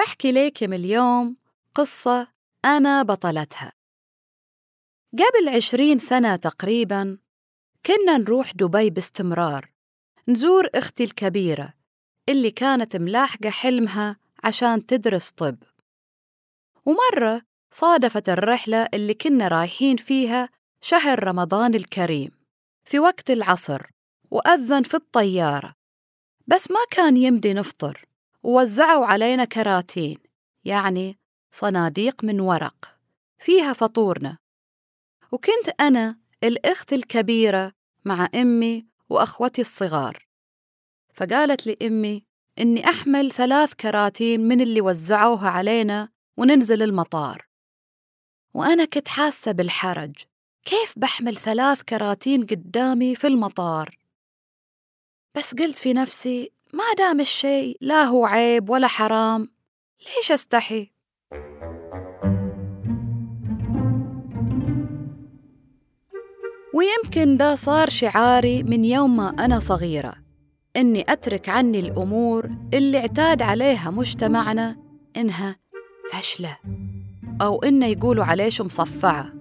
بحكي ليكم اليوم قصة أنا بطلتها. قبل عشرين سنة تقريباً كنا نروح دبي باستمرار نزور أختي الكبيرة اللي كانت ملاحقة حلمها عشان تدرس طب. ومرة صادفت الرحلة اللي كنا رايحين فيها شهر رمضان الكريم في وقت العصر وأذن في الطيارة. بس ما كان يمدي نفطر. ووزعوا علينا كراتين يعني صناديق من ورق فيها فطورنا. وكنت أنا الأخت الكبيرة مع أمي وأخوتي الصغار. فقالت لي أمي إني أحمل ثلاث كراتين من اللي وزعوها علينا وننزل المطار. وأنا كنت حاسة بالحرج كيف بحمل ثلاث كراتين قدامي في المطار؟ بس قلت في نفسي ما دام الشيء لا هو عيب ولا حرام ليش أستحي؟ ويمكن ده صار شعاري من يوم ما أنا صغيرة إني أترك عني الأمور اللي اعتاد عليها مجتمعنا إنها فشلة أو إنه يقولوا عليش مصفعة.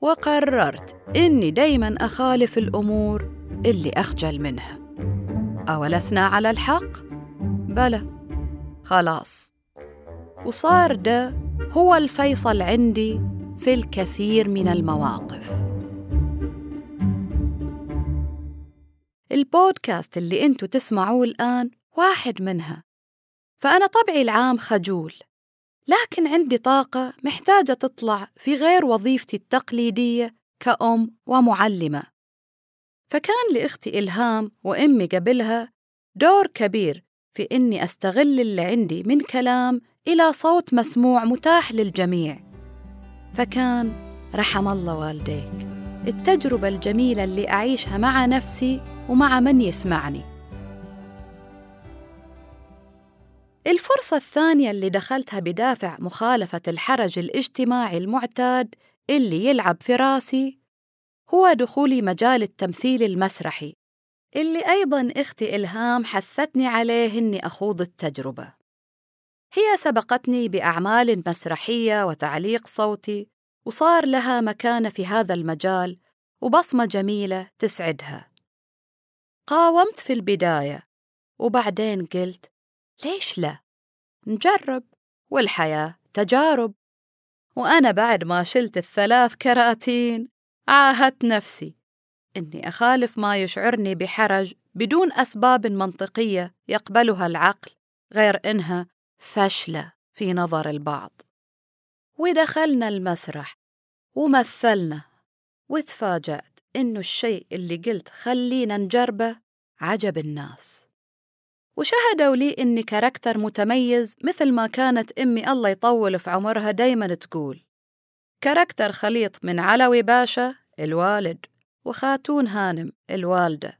وقررت إني دايما أخالف الأمور اللي أخجل منها. أولسنا على الحق؟ بلى. خلاص. وصار ده هو الفيصل عندي في الكثير من المواقف. البودكاست اللي أنتوا تسمعوه الآن واحد منها. فأنا طبعي العام خجول. لكن عندي طاقة محتاجة تطلع في غير وظيفتي التقليدية كأم ومعلمة. فكان لأختي إلهام وأمي قبلها دور كبير في إني أستغل اللي عندي من كلام إلى صوت مسموع متاح للجميع. فكان رحم الله والديك. التجربة الجميلة اللي أعيشها مع نفسي ومع من يسمعني. الفرصة الثانية اللي دخلتها بدافع مخالفة الحرج الاجتماعي المعتاد اللي يلعب في راسي هو دخولي مجال التمثيل المسرحي اللي أيضاً أختي إلهام حثتني عليه إني أخوض التجربة. هي سبقتني بأعمال مسرحية وتعليق صوتي وصار لها مكانة في هذا المجال وبصمة جميلة تسعدها. قاومت في البداية وبعدين قلت ليش لا؟ نجرب والحياة تجارب. وأنا بعد ما شلت الثلاث كراتين عاهدت نفسي. إني أخالف ما يشعرني بحرج بدون أسباب منطقية يقبلها العقل غير إنها فشلة في نظر البعض. ودخلنا المسرح ومثلنا وتفاجأت إنه الشيء اللي قلت خلينا نجربه عجب الناس. وشهدوا لي إني كاركتر متميز مثل ما كانت أمي الله يطول في عمرها دايما تقول. كاركتر خليط من علوي باشا الوالد وخاتون هانم الوالدة.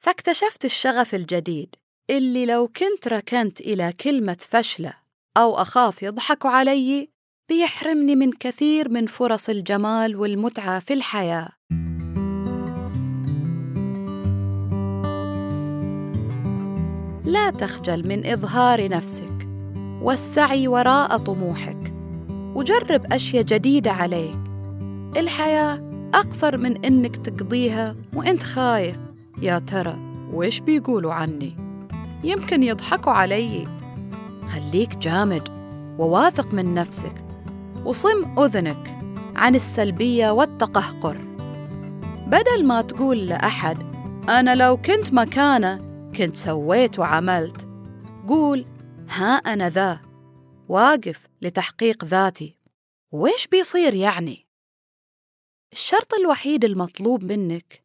فاكتشفت الشغف الجديد اللي لو كنت ركنت إلى كلمة فشلة أو أخاف يضحكوا علي بيحرمني من كثير من فرص الجمال والمتعة في الحياة. لا تخجل من إظهار نفسك والسعي وراء طموحك. وجرب أشياء جديدة عليك. الحياة أقصر من إنك تقضيها وإنت خايف. يا ترى وإيش بيقولوا عني؟ يمكن يضحكوا علي. خليك جامد وواثق من نفسك وصم أذنك عن السلبية والتقهقر. بدل ما تقول لأحد أنا لو كنت مكانه كنت سويت وعملت. قول ها أنا ذا. واقف لتحقيق ذاتي. وإيش بيصير يعني؟ الشرط الوحيد المطلوب منك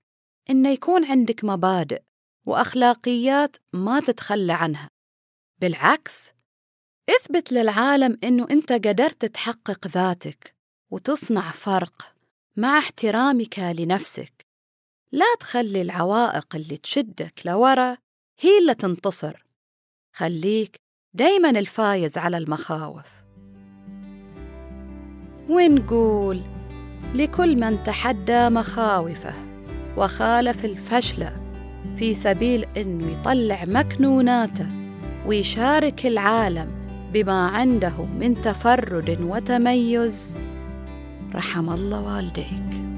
إن يكون عندك مبادئ وأخلاقيات ما تتخلى عنها. بالعكس اثبت للعالم إنه أنت قدرت تحقق ذاتك وتصنع فرق مع احترامك لنفسك. لا تخلي العوائق اللي تشدك لورا هي اللي تنتصر. خليك دايما الفايز على المخاوف. ونقول لكل من تحدى مخاوفه وخالف الفشل في سبيل إنه يطلع مكنوناته ويشارك العالم بما عنده من تفرد وتميز. رحم الله والديك.